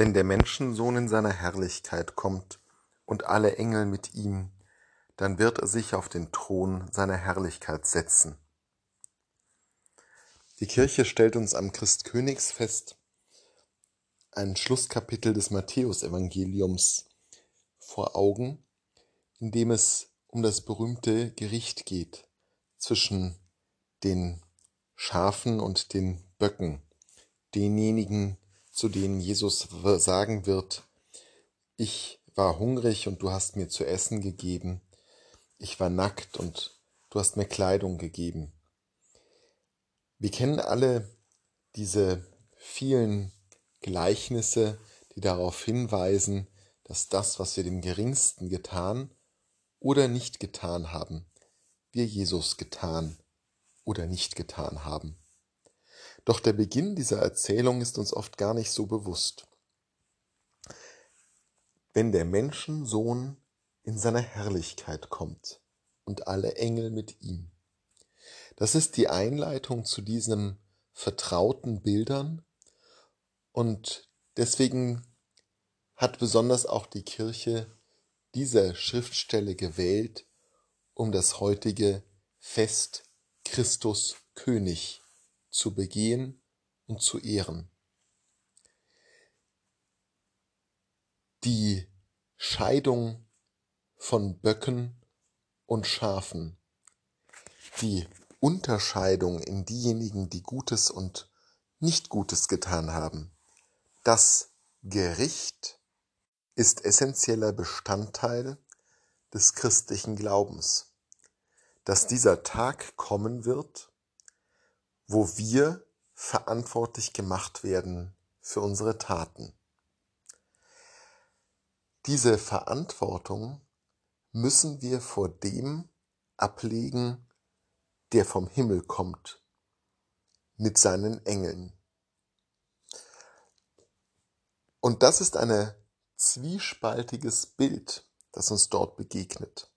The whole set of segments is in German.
Wenn der Menschensohn in seiner Herrlichkeit kommt und alle Engel mit ihm, dann wird er sich auf den Thron seiner Herrlichkeit setzen. Die Kirche stellt uns am Christkönigsfest ein Schlusskapitel des Matthäusevangeliums vor Augen, in dem es um das berühmte Gericht geht zwischen den Schafen und den Böcken, denjenigen, zu denen Jesus sagen wird, ich war hungrig und du hast mir zu essen gegeben, ich war nackt und du hast mir Kleidung gegeben. Wir kennen alle diese vielen Gleichnisse, die darauf hinweisen, dass das, was wir dem Geringsten getan oder nicht getan haben, wir Jesus getan oder nicht getan haben. Doch der Beginn dieser Erzählung ist uns oft gar nicht so bewusst. Wenn der Menschensohn in seiner Herrlichkeit kommt und alle Engel mit ihm. Das ist die Einleitung zu diesen vertrauten Bildern und deswegen hat besonders auch die Kirche diese Schriftstelle gewählt, um das heutige Fest Christus König zu begehen und zu ehren. Die Scheidung von Böcken und Schafen, die Unterscheidung in diejenigen, die Gutes und nicht Gutes getan haben, das Gericht ist essentieller Bestandteil des christlichen Glaubens, dass dieser Tag kommen wird, wo wir verantwortlich gemacht werden für unsere Taten. Diese Verantwortung müssen wir vor dem ablegen, der vom Himmel kommt, mit seinen Engeln. Und das ist ein zwiespaltiges Bild, das uns dort begegnet.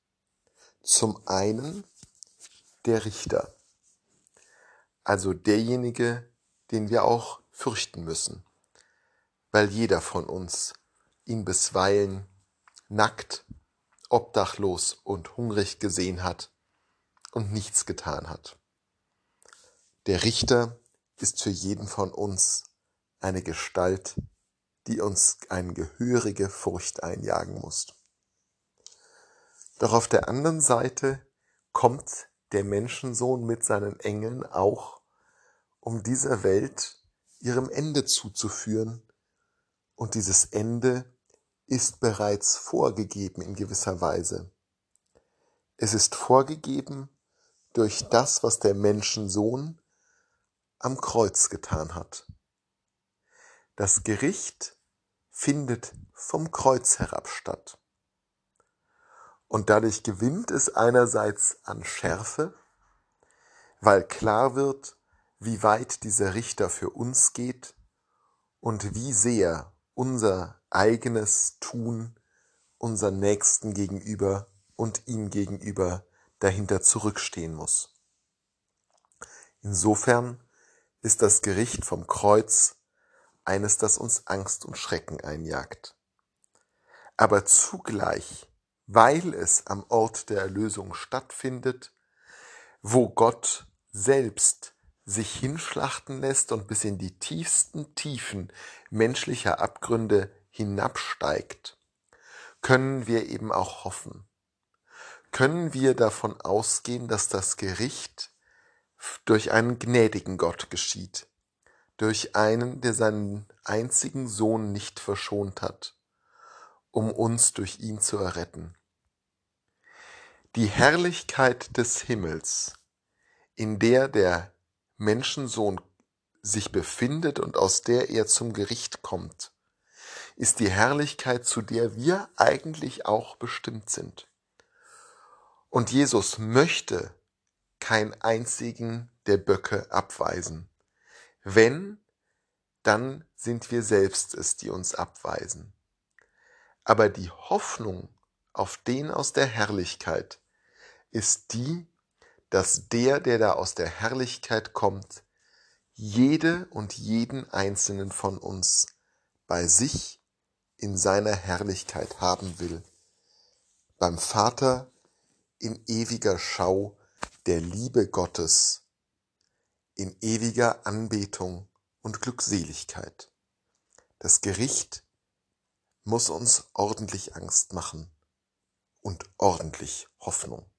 Zum einen der Richter also derjenige, den wir auch fürchten müssen, weil jeder von uns ihn bisweilen nackt, obdachlos und hungrig gesehen hat und nichts getan hat. Der Richter ist für jeden von uns eine Gestalt, die uns eine gehörige Furcht einjagen muss. Doch auf der anderen Seite kommt der Menschensohn mit seinen Engeln auch, um dieser Welt ihrem Ende zuzuführen. Und dieses Ende ist bereits vorgegeben in gewisser Weise. Es ist vorgegeben durch das, was der Menschensohn am Kreuz getan hat. Das Gericht findet vom Kreuz herab statt. Und dadurch gewinnt es einerseits an Schärfe, weil klar wird, wie weit dieser Richter für uns geht und wie sehr unser eigenes Tun unser Nächsten gegenüber und ihm gegenüber dahinter zurückstehen muss. Insofern ist das Gericht vom Kreuz eines, das uns Angst und Schrecken einjagt. Aber zugleich weil es am Ort der Erlösung stattfindet, wo Gott selbst sich hinschlachten lässt und bis in die tiefsten Tiefen menschlicher Abgründe hinabsteigt, können wir eben auch hoffen. Können wir davon ausgehen, dass das Gericht durch einen gnädigen Gott geschieht, durch einen, der seinen einzigen Sohn nicht verschont hat, um uns durch ihn zu erretten. Die Herrlichkeit des Himmels, in der der Menschensohn sich befindet und aus der er zum Gericht kommt, ist die Herrlichkeit, zu der wir eigentlich auch bestimmt sind. Und Jesus möchte keinen einzigen der Böcke abweisen. Wenn, dann sind wir selbst es, die uns abweisen. Aber die Hoffnung auf den aus der Herrlichkeit ist die, dass der, der da aus der Herrlichkeit kommt, jede und jeden einzelnen von uns bei sich in seiner Herrlichkeit haben will, beim Vater in ewiger Schau der Liebe Gottes, in ewiger Anbetung und Glückseligkeit. Das Gericht muss uns ordentlich Angst machen und ordentlich Hoffnung.